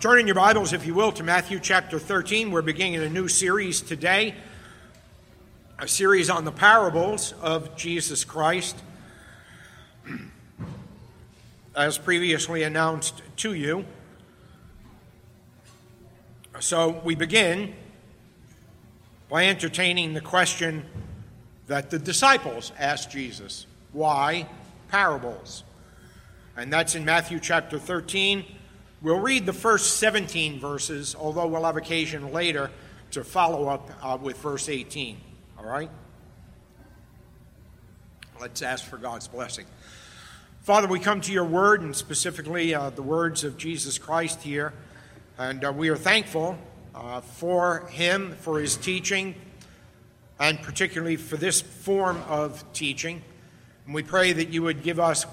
Turn in your Bibles, if you will, to Matthew chapter 13. We're beginning a new series today, a series on the parables of Jesus Christ. As previously announced to you. So we begin by entertaining the question that the disciples asked Jesus why parables? And that's in Matthew chapter 13 We'll read the first 17 verses, although we'll have occasion later to follow up uh, with verse 18. All right? Let's ask for God's blessing. Father, we come to your word, and specifically uh, the words of Jesus Christ here, and uh, we are thankful uh, for him, for his teaching, and particularly for this form of teaching. And we pray that you would give us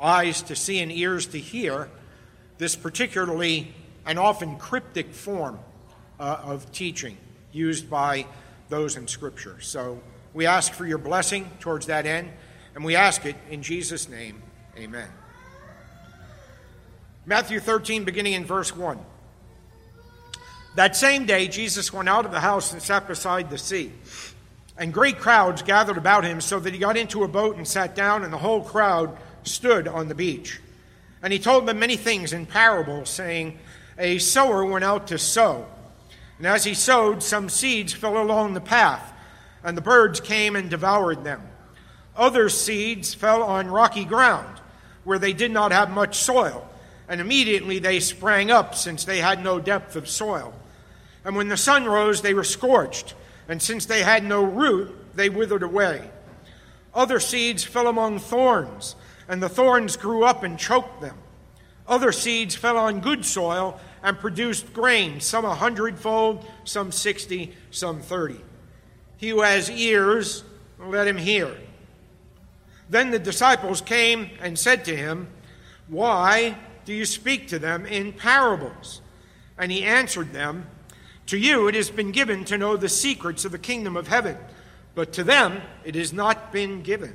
eyes to see and ears to hear this particularly and often cryptic form uh, of teaching used by those in Scripture. So we ask for your blessing towards that end, and we ask it in Jesus' name. Amen. Matthew 13, beginning in verse 1. That same day, Jesus went out of the house and sat beside the sea. And great crowds gathered about him, so that he got into a boat and sat down, and the whole crowd stood on the beach. And he told them many things in parables, saying, A sower went out to sow. And as he sowed, some seeds fell along the path, and the birds came and devoured them. Other seeds fell on rocky ground, where they did not have much soil, and immediately they sprang up, since they had no depth of soil. And when the sun rose, they were scorched, and since they had no root, they withered away. Other seeds fell among thorns and the thorns grew up and choked them. Other seeds fell on good soil and produced grain, some a hundredfold, some sixty, some thirty. He who has ears, let him hear. Then the disciples came and said to him, Why do you speak to them in parables? And he answered them, To you it has been given to know the secrets of the kingdom of heaven, but to them it has not been given.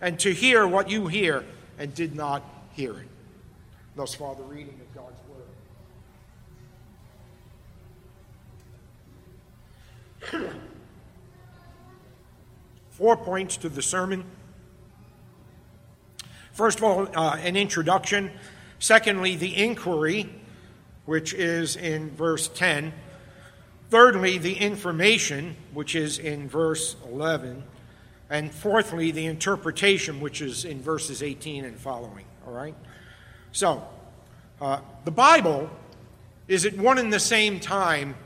and to hear what you hear and did not hear it. Thus far, the reading of God's Word. Four points to the sermon. First of all, uh, an introduction. Secondly, the inquiry, which is in verse 10. Thirdly, the information, which is in verse 11. And fourthly, the interpretation, which is in verses 18 and following. All right? So, uh, the Bible is at one and the same time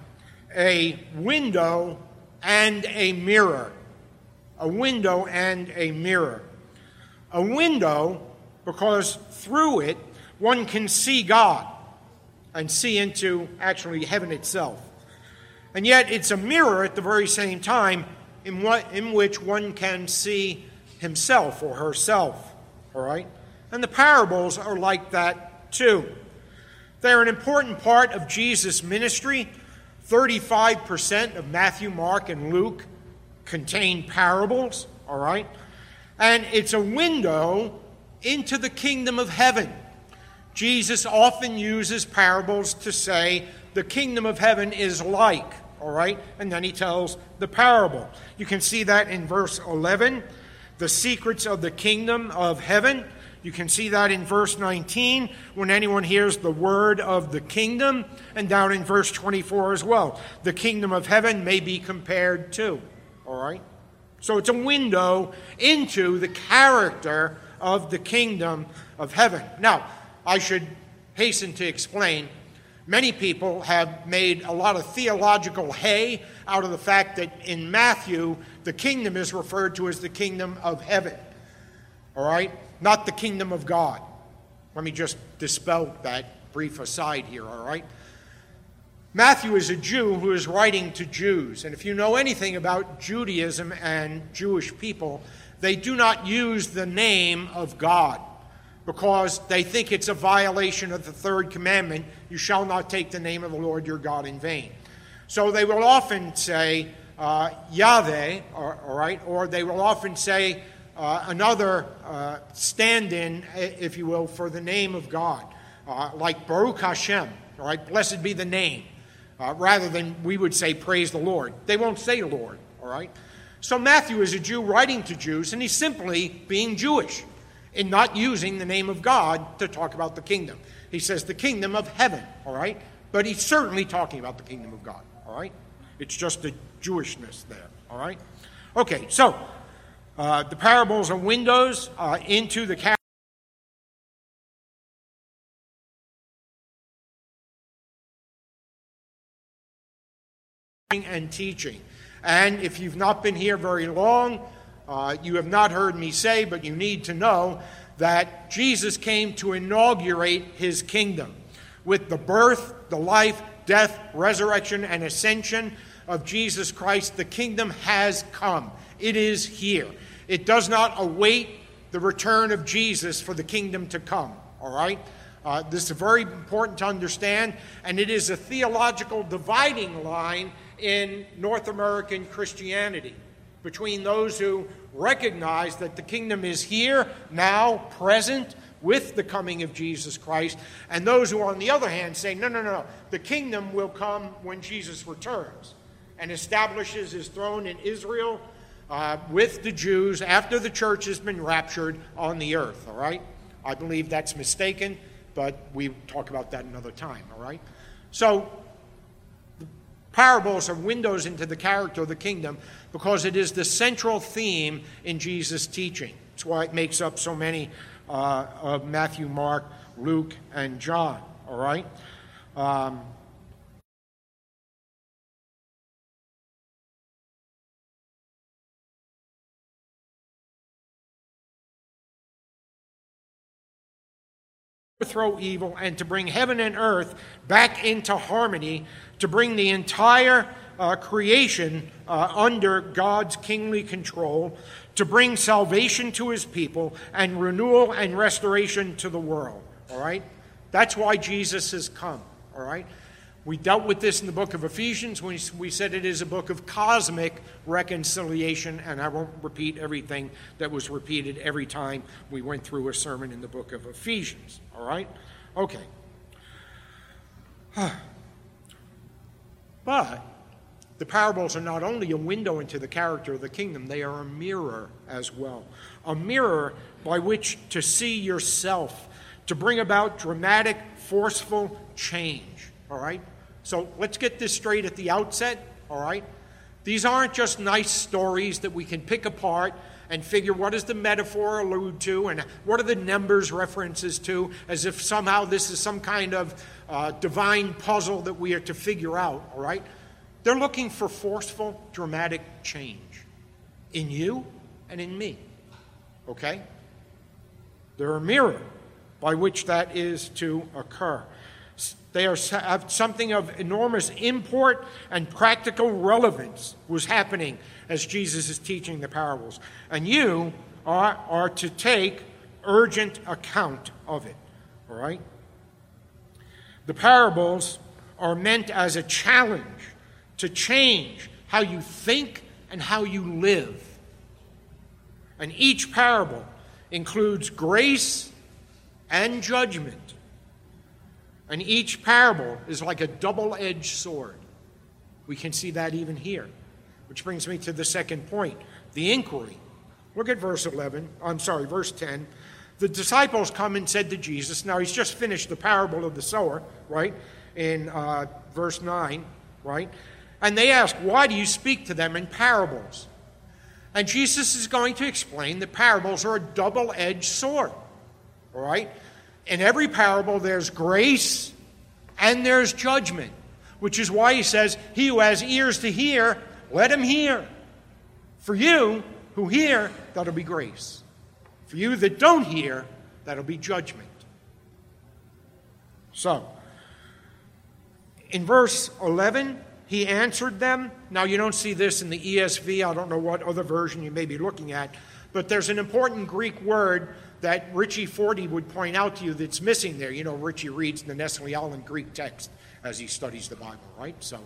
a window and a mirror. A window and a mirror. A window because through it one can see God and see into actually heaven itself. And yet it's a mirror at the very same time in, what, in which one can see himself or herself. All right? And the parables are like that too. They're an important part of Jesus' ministry. 35% of Matthew, Mark, and Luke contain parables, all right? And it's a window into the kingdom of heaven. Jesus often uses parables to say the kingdom of heaven is like all right? And then he tells the parable. You can see that in verse 11 the secrets of the kingdom of heaven. You can see that in verse 19 when anyone hears the word of the kingdom, and down in verse 24 as well. The kingdom of heaven may be compared to. All right? So it's a window into the character of the kingdom of heaven. Now, I should hasten to explain many people have made a lot of theological hay out of the fact that in Matthew, the kingdom is referred to as the kingdom of heaven. All right? Not the kingdom of God. Let me just dispel that brief aside here, all right? Matthew is a Jew who is writing to Jews. And if you know anything about Judaism and Jewish people, they do not use the name of God because they think it's a violation of the third commandment you shall not take the name of the Lord your God in vain. So they will often say uh, Yahweh, or, all right, or they will often say uh, another uh, stand in, if you will, for the name of God, uh, like Baruch Hashem, all right, blessed be the name uh, rather than we would say, Praise the Lord. They won't say Lord, all right? So Matthew is a Jew writing to Jews, and he's simply being Jewish in not using the name of God to talk about the kingdom. He says the kingdom of heaven, all right? But he's certainly talking about the kingdom of God, all right? It's just the Jewishness there, all right? Okay, so uh, the parables are windows uh, into the and teaching. And if you've not been here very long, uh, you have not heard me say, but you need to know that Jesus came to inaugurate his kingdom with the birth, the life, death, resurrection, and ascension of Jesus Christ. The kingdom has come, it is here. It does not await the return of Jesus for the kingdom to come, all right? Uh, this is very important to understand, and it is a theological dividing line in North American Christianity between those who recognize that the kingdom is here, now, present, with the coming of Jesus Christ, and those who, on the other hand, say, no, no, no, the kingdom will come when Jesus returns and establishes his throne in Israel uh, with the Jews after the church has been raptured on the earth, all right? I believe that's mistaken, but we talk about that another time, all right? So Parables are windows into the character of the kingdom because it is the central theme in Jesus' teaching. That's why it makes up so many uh, of Matthew, Mark, Luke, and John. All right? Um, overthrow evil and to bring heaven and earth back into harmony, to bring the entire uh, creation uh, under God's kingly control, to bring salvation to his people and renewal and restoration to the world. All right? That's why Jesus has come. All right? We dealt with this in the book of Ephesians when we said it is a book of cosmic reconciliation, and I won't repeat everything that was repeated every time we went through a sermon in the book of Ephesians. All right? Okay. but the parables are not only a window into the character of the kingdom, they are a mirror as well. A mirror by which to see yourself, to bring about dramatic, forceful change. All right? So let's get this straight at the outset. All right? These aren't just nice stories that we can pick apart and figure what does the metaphor allude to and what are the numbers references to, as if somehow this is some kind of uh, divine puzzle that we are to figure out. All right? They're looking for forceful, dramatic change in you and in me. Okay? They're a mirror by which that is to occur. They are, something of enormous import and practical relevance was happening as Jesus is teaching the parables. And you are, are to take urgent account of it. All right? The parables are meant as a challenge to change how you think and how you live. And each parable includes grace and judgment and each parable is like a double edged sword. We can see that even here. Which brings me to the second point the inquiry. Look at verse 11. I'm sorry, verse 10. the disciples come and said to Jesus, now he's just finished the parable of the sower, right, in uh, verse 9, right? And they ask, why do you speak to them in parables? And Jesus is going to explain that parables are a double edged sword, all right? In every parable, there's grace and there's judgment, which is why he says, He who has ears to hear, let him hear. For you who hear, that'll be grace. For you that don't hear, that'll be judgment. So, in verse 11, he answered them. Now, you don't see this in the ESV. I don't know what other version you may be looking at. But there's an important Greek word that Richie Forty would point out to you that's missing there. You know, Richie reads the Nestle Aland Greek text as he studies the Bible, right? So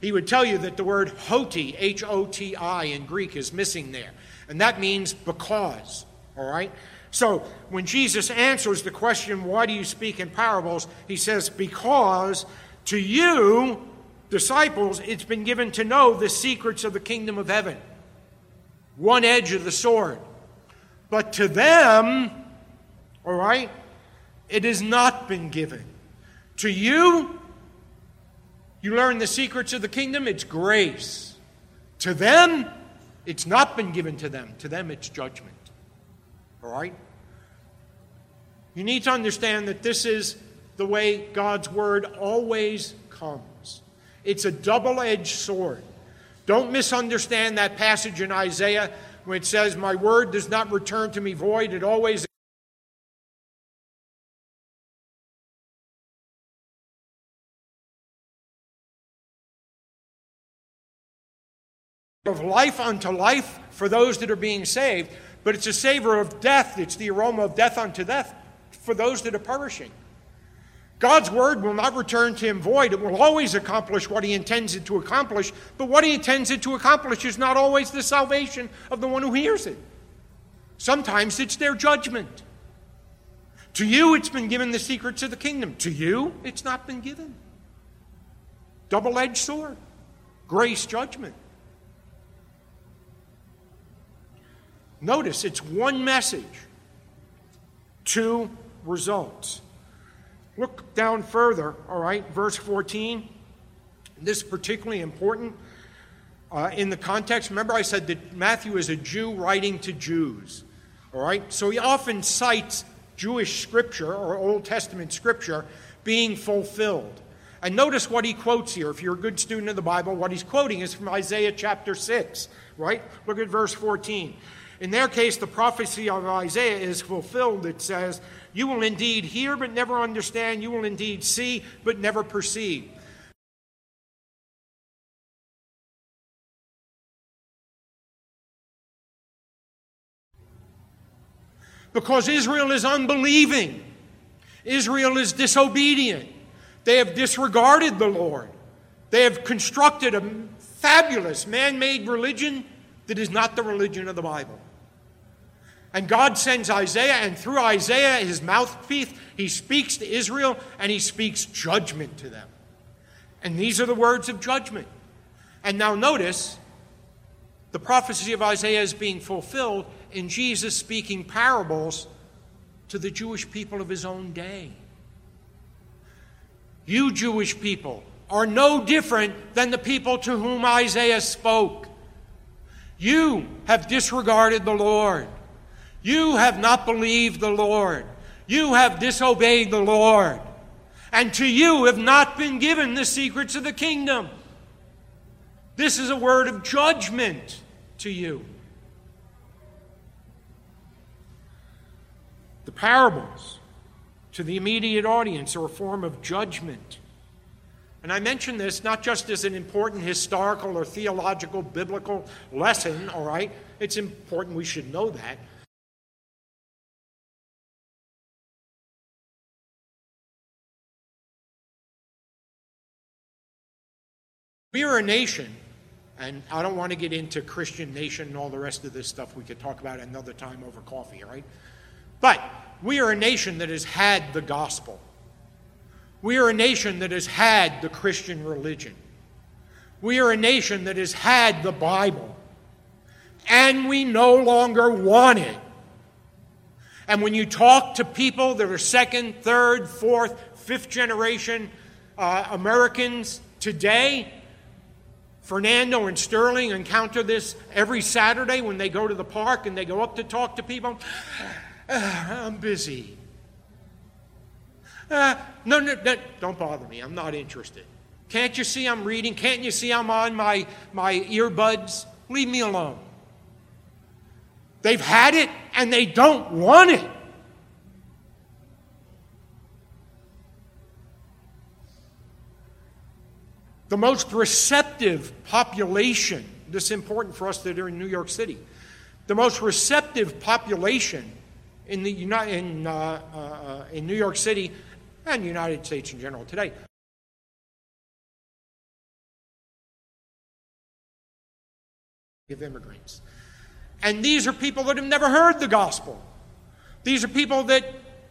he would tell you that the word hoti, H O T I, in Greek is missing there. And that means because, all right? So when Jesus answers the question, why do you speak in parables? He says, because to you, disciples, it's been given to know the secrets of the kingdom of heaven. One edge of the sword. But to them, all right, it has not been given. To you, you learn the secrets of the kingdom, it's grace. To them, it's not been given to them. To them, it's judgment. All right? You need to understand that this is the way God's word always comes. It's a double edged sword. Don't misunderstand that passage in Isaiah when it says, My word does not return to me void, it always of life unto life for those that are being saved, but it's a savor of death. It's the aroma of death unto death for those that are perishing. God's word will not return to him void. It will always accomplish what he intends it to accomplish, but what he intends it to accomplish is not always the salvation of the one who hears it. Sometimes it's their judgment. To you, it's been given the secrets of the kingdom. To you, it's not been given. Double edged sword, grace, judgment. Notice it's one message, two results. Look down further, all right, verse 14. This is particularly important uh, in the context. Remember, I said that Matthew is a Jew writing to Jews, all right? So he often cites Jewish scripture or Old Testament scripture being fulfilled. And notice what he quotes here. If you're a good student of the Bible, what he's quoting is from Isaiah chapter 6, right? Look at verse 14. In their case, the prophecy of Isaiah is fulfilled. It says, You will indeed hear, but never understand. You will indeed see, but never perceive. Because Israel is unbelieving, Israel is disobedient. They have disregarded the Lord. They have constructed a fabulous man made religion that is not the religion of the Bible. And God sends Isaiah, and through Isaiah, his mouthpiece, he speaks to Israel and he speaks judgment to them. And these are the words of judgment. And now notice the prophecy of Isaiah is being fulfilled in Jesus speaking parables to the Jewish people of his own day. You Jewish people are no different than the people to whom Isaiah spoke. You have disregarded the Lord. You have not believed the Lord. You have disobeyed the Lord. And to you have not been given the secrets of the kingdom. This is a word of judgment to you. The parables to the immediate audience are a form of judgment. And I mention this not just as an important historical or theological biblical lesson, all right? It's important we should know that. We are a nation, and I don't want to get into Christian nation and all the rest of this stuff we could talk about another time over coffee, right? But we are a nation that has had the gospel. We are a nation that has had the Christian religion. We are a nation that has had the Bible. And we no longer want it. And when you talk to people that are second, third, fourth, fifth generation uh, Americans today, Fernando and Sterling encounter this every Saturday when they go to the park and they go up to talk to people. Uh, I'm busy. Uh, no, no, no, don't bother me. I'm not interested. Can't you see I'm reading? Can't you see I'm on my, my earbuds? Leave me alone. They've had it and they don't want it. The most receptive population, this is important for us that are in New York City, the most receptive population in, the, in, uh, uh, in New York City and the United States in general today of immigrants. And these are people that have never heard the gospel. These are people that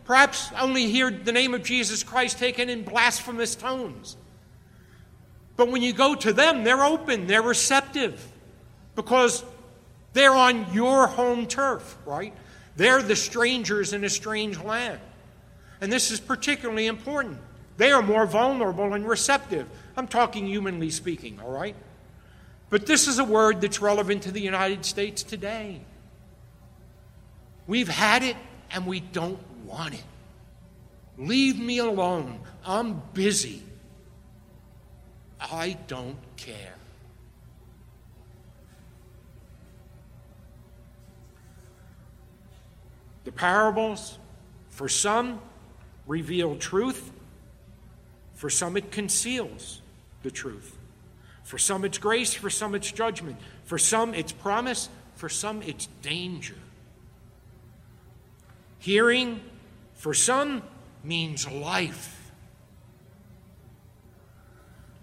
perhaps only hear the name of Jesus Christ taken in blasphemous tones. But when you go to them, they're open, they're receptive, because they're on your home turf, right? They're the strangers in a strange land. And this is particularly important. They are more vulnerable and receptive. I'm talking humanly speaking, all right? But this is a word that's relevant to the United States today. We've had it and we don't want it. Leave me alone. I'm busy. I don't care. The parables, for some, reveal truth, for some, it conceals the truth. For some, it's grace. For some, it's judgment. For some, it's promise. For some, it's danger. Hearing, for some, means life.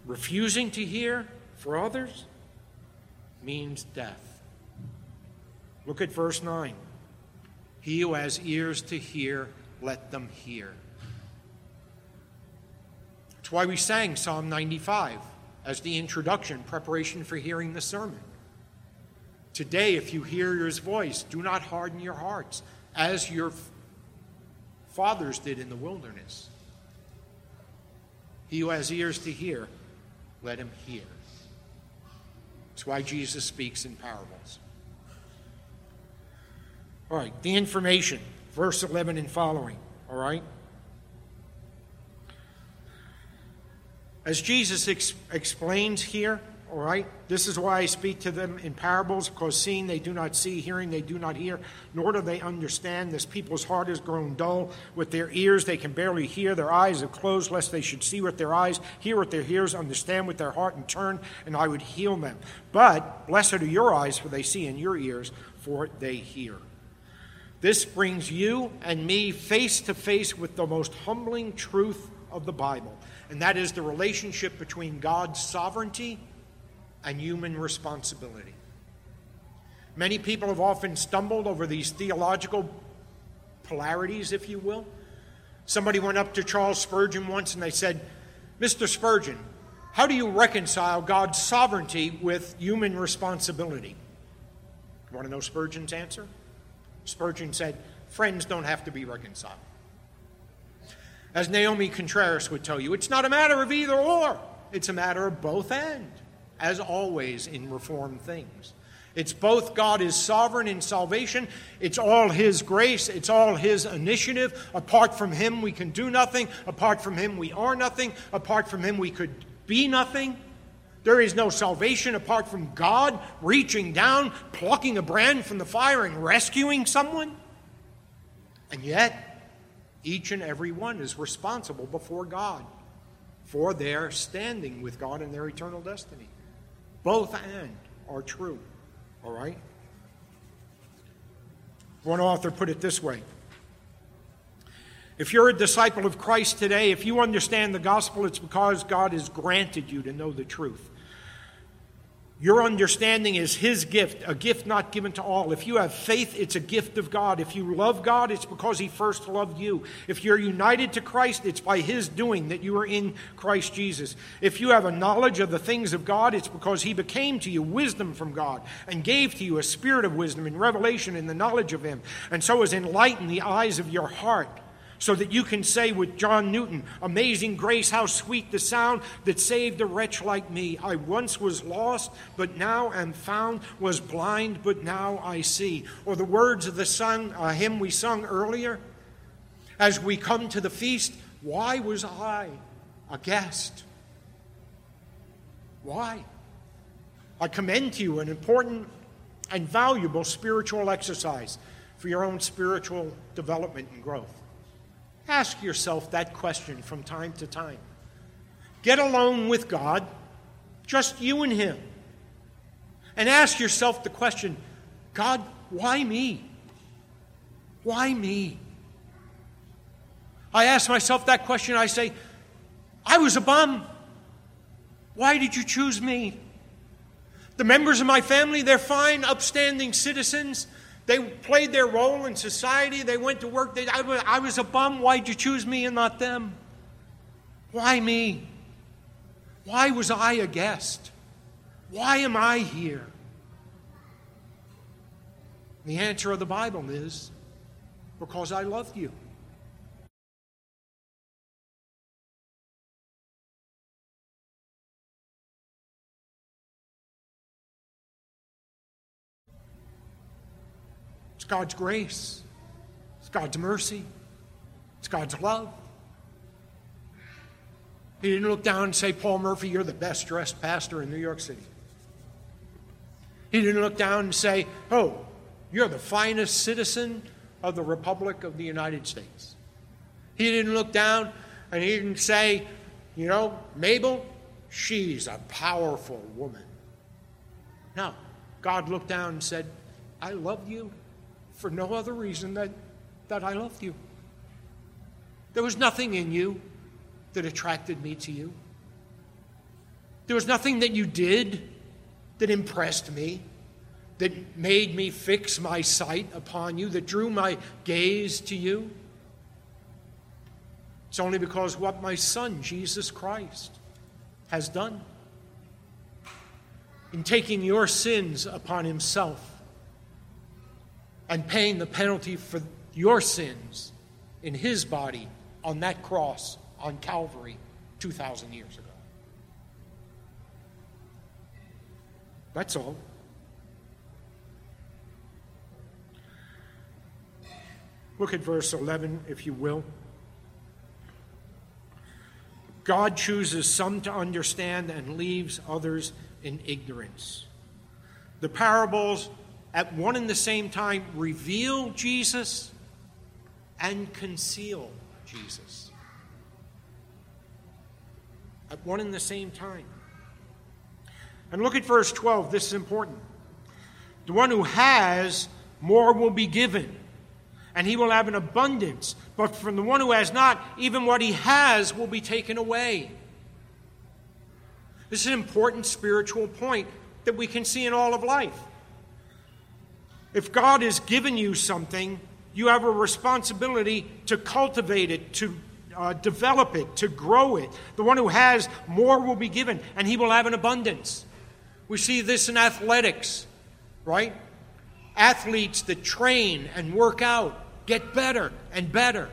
Refusing to hear, for others, means death. Look at verse 9. He who has ears to hear, let them hear. That's why we sang Psalm 95 as the introduction, preparation for hearing the sermon. Today, if you hear his voice, do not harden your hearts as your fathers did in the wilderness. He who has ears to hear, let him hear. That's why Jesus speaks in parables. All right, the information, verse 11 and following, all right? As Jesus ex- explains here, all right, this is why I speak to them in parables, because seeing they do not see, hearing they do not hear, nor do they understand. This people's heart has grown dull. With their ears they can barely hear, their eyes have closed, lest they should see with their eyes, hear with their ears, understand with their heart, and turn, and I would heal them. But blessed are your eyes, for they see, and your ears, for they hear. This brings you and me face to face with the most humbling truth of the Bible and that is the relationship between God's sovereignty and human responsibility. Many people have often stumbled over these theological polarities, if you will. Somebody went up to Charles Spurgeon once and they said, Mr. Spurgeon, how do you reconcile God's sovereignty with human responsibility? You want to know Spurgeon's answer? Spurgeon said, Friends don't have to be reconciled. As Naomi Contreras would tell you, it's not a matter of either or, it's a matter of both and, as always in Reformed things. It's both God is sovereign in salvation, it's all His grace, it's all His initiative. Apart from Him, we can do nothing. Apart from Him, we are nothing. Apart from Him, we could be nothing. There is no salvation apart from God reaching down, plucking a brand from the fire, and rescuing someone. And yet, each and every one is responsible before God for their standing with God and their eternal destiny. Both and are true. All right? One author put it this way If you're a disciple of Christ today, if you understand the gospel, it's because God has granted you to know the truth. Your understanding is His gift, a gift not given to all. If you have faith, it's a gift of God. If you love God, it's because He first loved you. If you're united to Christ, it's by His doing that you are in Christ Jesus. If you have a knowledge of the things of God, it's because He became to you wisdom from God and gave to you a spirit of wisdom and revelation in the knowledge of Him, and so has enlightened the eyes of your heart so that you can say with John Newton, Amazing grace, how sweet the sound that saved a wretch like me. I once was lost, but now am found, was blind, but now I see. Or the words of the song, uh, hymn we sung earlier, as we come to the feast, why was I a guest? Why? I commend to you an important and valuable spiritual exercise for your own spiritual development and growth. Ask yourself that question from time to time. Get alone with God, just you and Him, and ask yourself the question God, why me? Why me? I ask myself that question. I say, I was a bum. Why did you choose me? The members of my family, they're fine, upstanding citizens. They played their role in society. They went to work. They, I, was, I was a bum. Why'd you choose me and not them? Why me? Why was I a guest? Why am I here? The answer of the Bible is because I loved you. God's grace, it's God's mercy, it's God's love. He didn't look down and say, Paul Murphy, you're the best dressed pastor in New York City. He didn't look down and say, Oh, you're the finest citizen of the Republic of the United States. He didn't look down and he didn't say, You know, Mabel, she's a powerful woman. No. God looked down and said, I love you for no other reason that, that I loved you. There was nothing in you that attracted me to you. There was nothing that you did that impressed me, that made me fix my sight upon you, that drew my gaze to you. It's only because what my Son, Jesus Christ, has done in taking your sins upon himself and paying the penalty for your sins in his body on that cross on Calvary 2,000 years ago. That's all. Look at verse 11, if you will. God chooses some to understand and leaves others in ignorance. The parables at one and the same time reveal Jesus and conceal Jesus. At one and the same time. And look at verse 12. This is important. The one who has, more will be given, and he will have an abundance. But from the one who has not, even what he has will be taken away. This is an important spiritual point that we can see in all of life. If God has given you something, you have a responsibility to cultivate it, to uh, develop it, to grow it. The one who has more will be given, and he will have an abundance. We see this in athletics, right? Athletes that train and work out get better and better.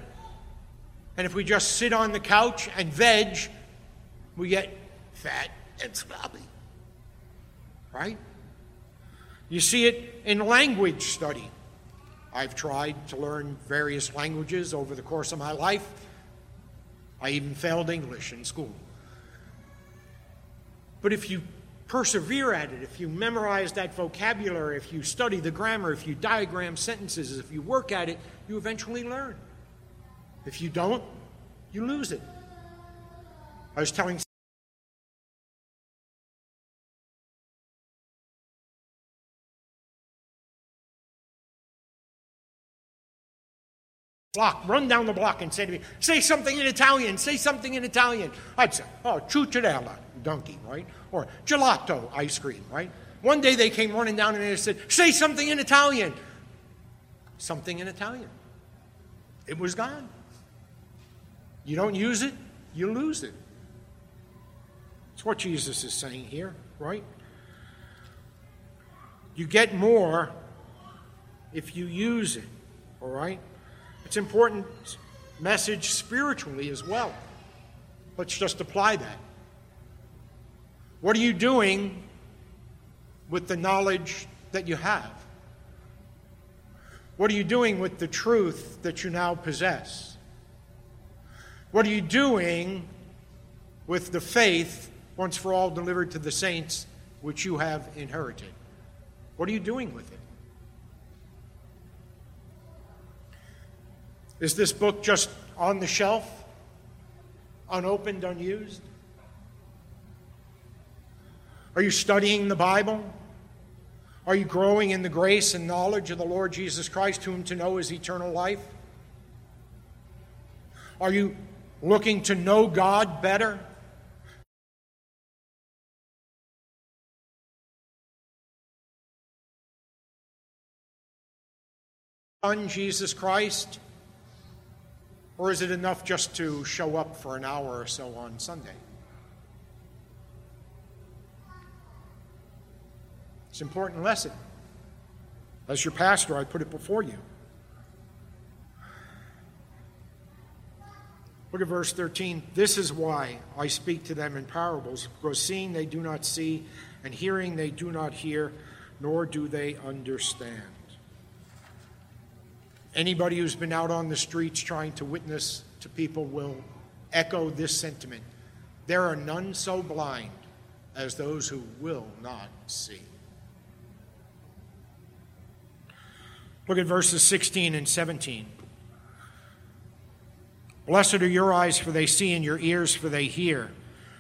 And if we just sit on the couch and veg, we get fat and sloppy, right? You see it in language study. I've tried to learn various languages over the course of my life. I even failed English in school. But if you persevere at it, if you memorize that vocabulary, if you study the grammar, if you diagram sentences, if you work at it, you eventually learn. If you don't, you lose it. I was telling block, run down the block and say to me, say something in Italian, say something in Italian. I'd say, oh, ciutadella, donkey, right? Or gelato ice cream, right? One day they came running down and they said, Say something in Italian. Something in Italian. It was gone. You don't use it, you lose it. It's what Jesus is saying here, right? You get more if you use it, all right? It's important message spiritually as well. Let's just apply that. What are you doing with the knowledge that you have? What are you doing with the truth that you now possess? What are you doing with the faith once for all delivered to the saints which you have inherited? What are you doing with it? Is this book just on the shelf, unopened, unused? Are you studying the Bible? Are you growing in the grace and knowledge of the Lord Jesus Christ, whom to know is eternal life? Are you looking to know God better? Jesus Christ? Or is it enough just to show up for an hour or so on Sunday? It's an important lesson. As your pastor, I put it before you. Look at verse 13. This is why I speak to them in parables, because seeing they do not see, and hearing they do not hear, nor do they understand. Anybody who's been out on the streets trying to witness to people will echo this sentiment. There are none so blind as those who will not see. Look at verses 16 and 17. Blessed are your eyes, for they see, and your ears, for they hear.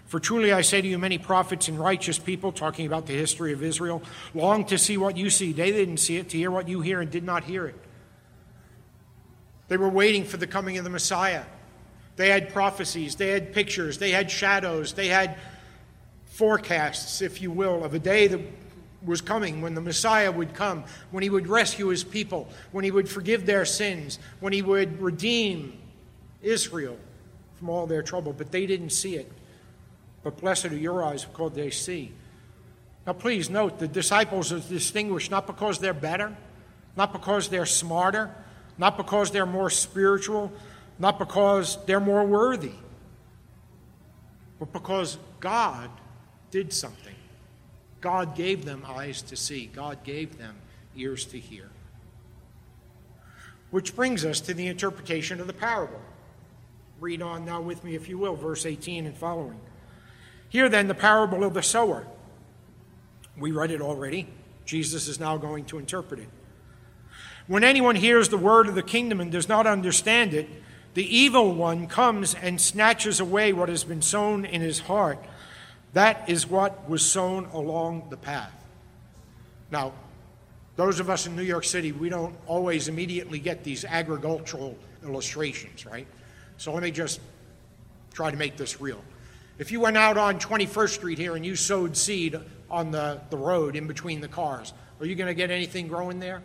For truly I say to you, many prophets and righteous people, talking about the history of Israel, long to see what you see. They didn't see it, to hear what you hear, and did not hear it. They were waiting for the coming of the Messiah. They had prophecies, they had pictures, they had shadows, they had forecasts, if you will, of a day that was coming when the Messiah would come, when he would rescue his people, when he would forgive their sins, when he would redeem Israel from all their trouble. But they didn't see it. But blessed are your eyes because they see. Now, please note the disciples are distinguished not because they're better, not because they're smarter, not because they're more spiritual, not because they're more worthy, but because God did something. God gave them eyes to see, God gave them ears to hear. Which brings us to the interpretation of the parable. Read on now with me, if you will, verse 18 and following. Here then, the parable of the sower. We read it already. Jesus is now going to interpret it. When anyone hears the word of the kingdom and does not understand it, the evil one comes and snatches away what has been sown in his heart. That is what was sown along the path. Now, those of us in New York City, we don't always immediately get these agricultural illustrations, right? So let me just try to make this real. If you went out on 21st Street here and you sowed seed on the, the road in between the cars, are you going to get anything growing there?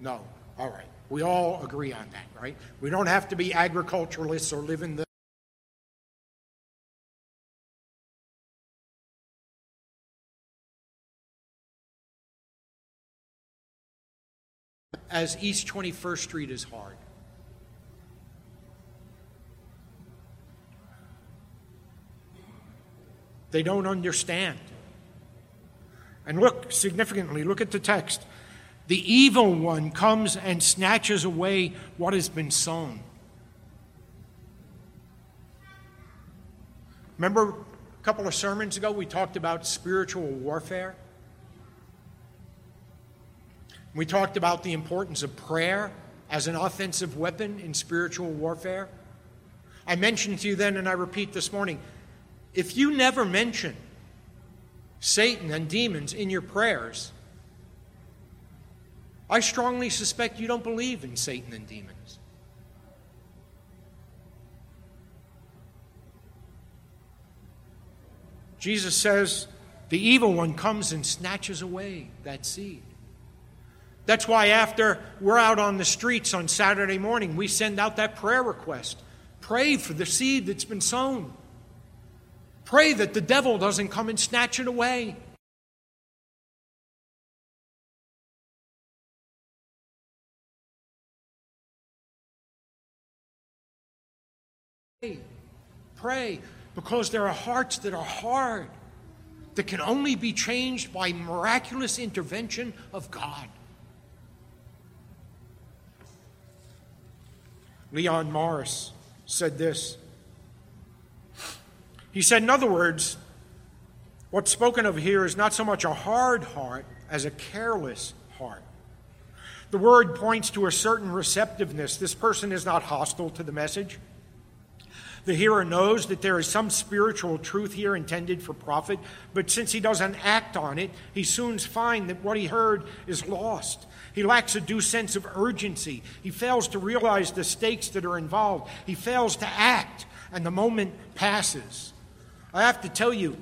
No. All right. We all agree on that, right? We don't have to be agriculturalists or live in the as East 21st Street is hard. They don't understand. And look significantly, look at the text. The evil one comes and snatches away what has been sown. Remember a couple of sermons ago we talked about spiritual warfare? We talked about the importance of prayer as an offensive weapon in spiritual warfare. I mentioned to you then, and I repeat this morning if you never mention Satan and demons in your prayers, I strongly suspect you don't believe in Satan and demons. Jesus says, the evil one comes and snatches away that seed. That's why, after we're out on the streets on Saturday morning, we send out that prayer request. Pray for the seed that's been sown. Pray that the devil doesn't come and snatch it away. Pray, because there are hearts that are hard, that can only be changed by miraculous intervention of God. Leon Morris said this. He said, in other words, what's spoken of here is not so much a hard heart as a careless heart. The word points to a certain receptiveness. This person is not hostile to the message. The hearer knows that there is some spiritual truth here intended for profit, but since he doesn't act on it, he soon finds that what he heard is lost. He lacks a due sense of urgency. He fails to realize the stakes that are involved. He fails to act, and the moment passes. I have to tell you,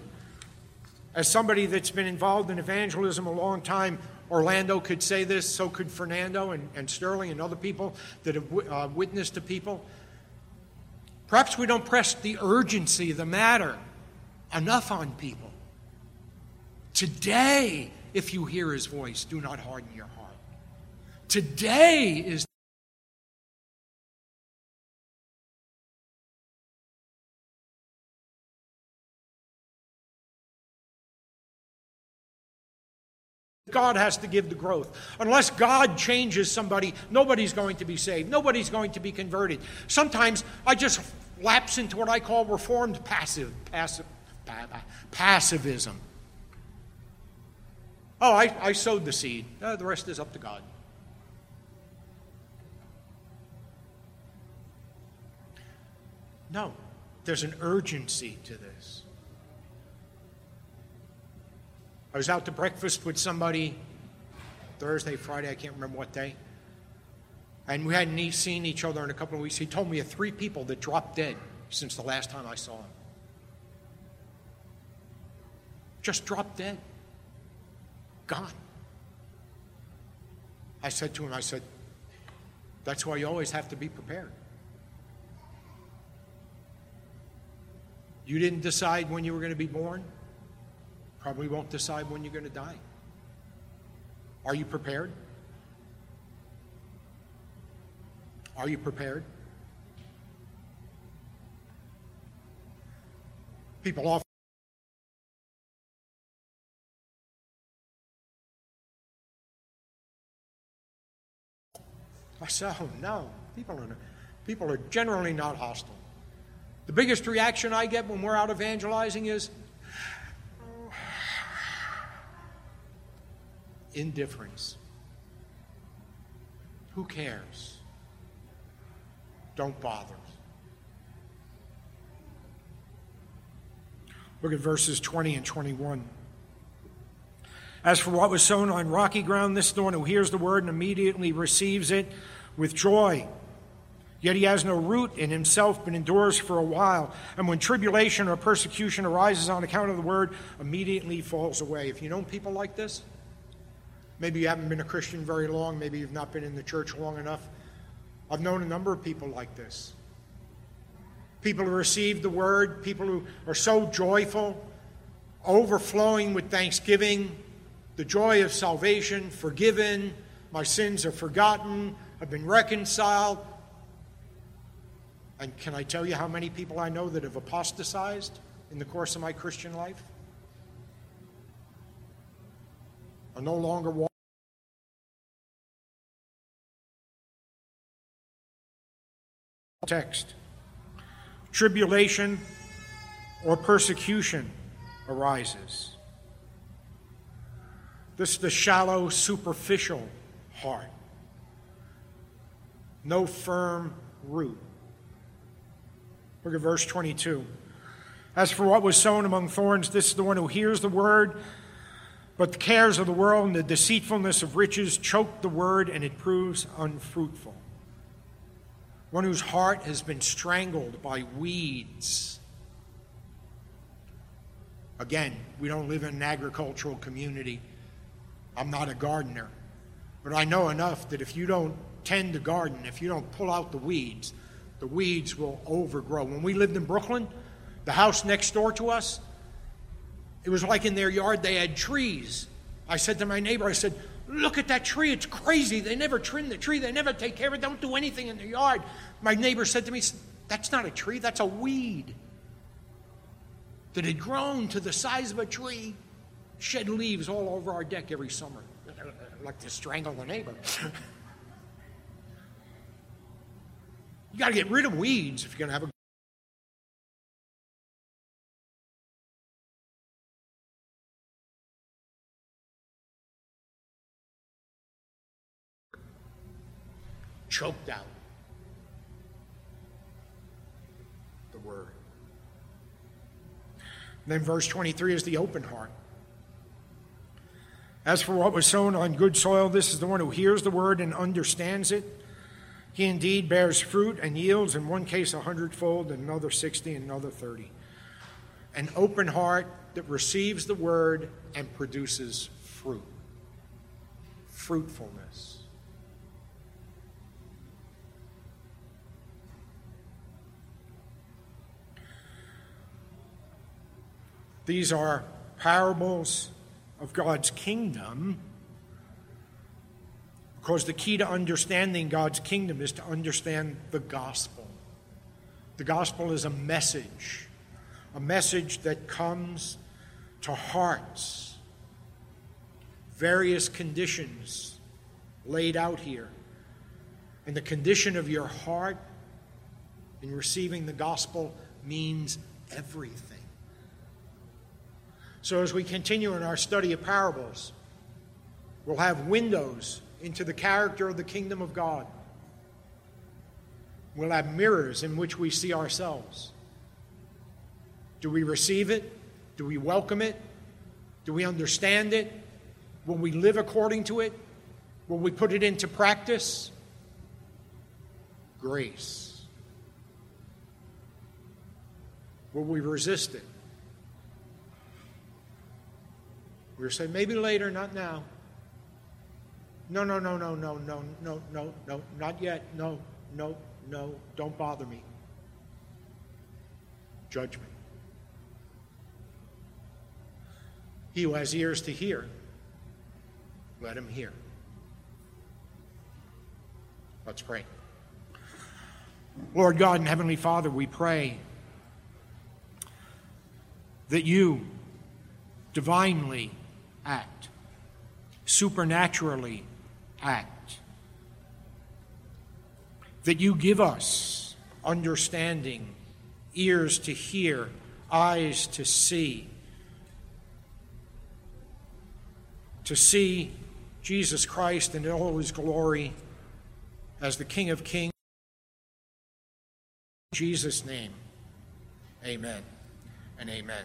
as somebody that's been involved in evangelism a long time, Orlando could say this, so could Fernando and, and Sterling and other people that have uh, witnessed to people. Perhaps we don't press the urgency of the matter enough on people. Today, if you hear his voice, do not harden your heart. Today is God has to give the growth. Unless God changes somebody, nobody's going to be saved. Nobody's going to be converted. Sometimes I just lapse into what I call reformed passive, passive, passivism. Oh, I, I sowed the seed. Uh, the rest is up to God. No, there's an urgency to this. I was out to breakfast with somebody Thursday, Friday, I can't remember what day. And we hadn't seen each other in a couple of weeks. He told me of three people that dropped dead since the last time I saw him. Just dropped dead. Gone. I said to him, I said, that's why you always have to be prepared. You didn't decide when you were going to be born. Probably won't decide when you're going to die. Are you prepared? Are you prepared? People often said, oh no, people are, people are generally not hostile. The biggest reaction I get when we're out evangelizing is, indifference. Who cares? Don't bother. Look at verses 20 and 21. As for what was sown on rocky ground, this one who hears the word and immediately receives it with joy. Yet he has no root in himself, but endures for a while. And when tribulation or persecution arises on account of the word, immediately falls away. If you know people like this, Maybe you haven't been a Christian very long. Maybe you've not been in the church long enough. I've known a number of people like this. People who receive the word, people who are so joyful, overflowing with thanksgiving, the joy of salvation, forgiven, my sins are forgotten, I've been reconciled. And can I tell you how many people I know that have apostatized in the course of my Christian life? Are no longer walking. Text. Tribulation or persecution arises. This is the shallow, superficial heart. No firm root. Look at verse 22. As for what was sown among thorns, this is the one who hears the word, but the cares of the world and the deceitfulness of riches choke the word, and it proves unfruitful one whose heart has been strangled by weeds. Again, we don't live in an agricultural community. I'm not a gardener. But I know enough that if you don't tend the garden, if you don't pull out the weeds, the weeds will overgrow. When we lived in Brooklyn, the house next door to us, it was like in their yard they had trees. I said to my neighbor, I said, Look at that tree. It's crazy. They never trim the tree. They never take care of it. Don't do anything in the yard. My neighbor said to me, That's not a tree. That's a weed that had grown to the size of a tree, shed leaves all over our deck every summer. like to strangle the neighbor. you got to get rid of weeds if you're going to have a choked out the word. then verse 23 is the open heart. As for what was sown on good soil, this is the one who hears the word and understands it. He indeed bears fruit and yields, in one case a hundredfold, in another sixty, and another thirty. An open heart that receives the word and produces fruit. Fruitfulness. These are parables of God's kingdom because the key to understanding God's kingdom is to understand the gospel. The gospel is a message, a message that comes to hearts, various conditions laid out here. And the condition of your heart in receiving the gospel means everything. So, as we continue in our study of parables, we'll have windows into the character of the kingdom of God. We'll have mirrors in which we see ourselves. Do we receive it? Do we welcome it? Do we understand it? Will we live according to it? Will we put it into practice? Grace. Will we resist it? We were saying, maybe later, not now. No, no, no, no, no, no, no, no, no, not yet. No, no, no, don't bother me. Judge me. He who has ears to hear, let him hear. Let's pray. Lord God and Heavenly Father, we pray that you divinely act, supernaturally act. That you give us understanding, ears to hear, eyes to see, to see Jesus Christ in all his glory as the King of Kings. In Jesus' name, amen and amen.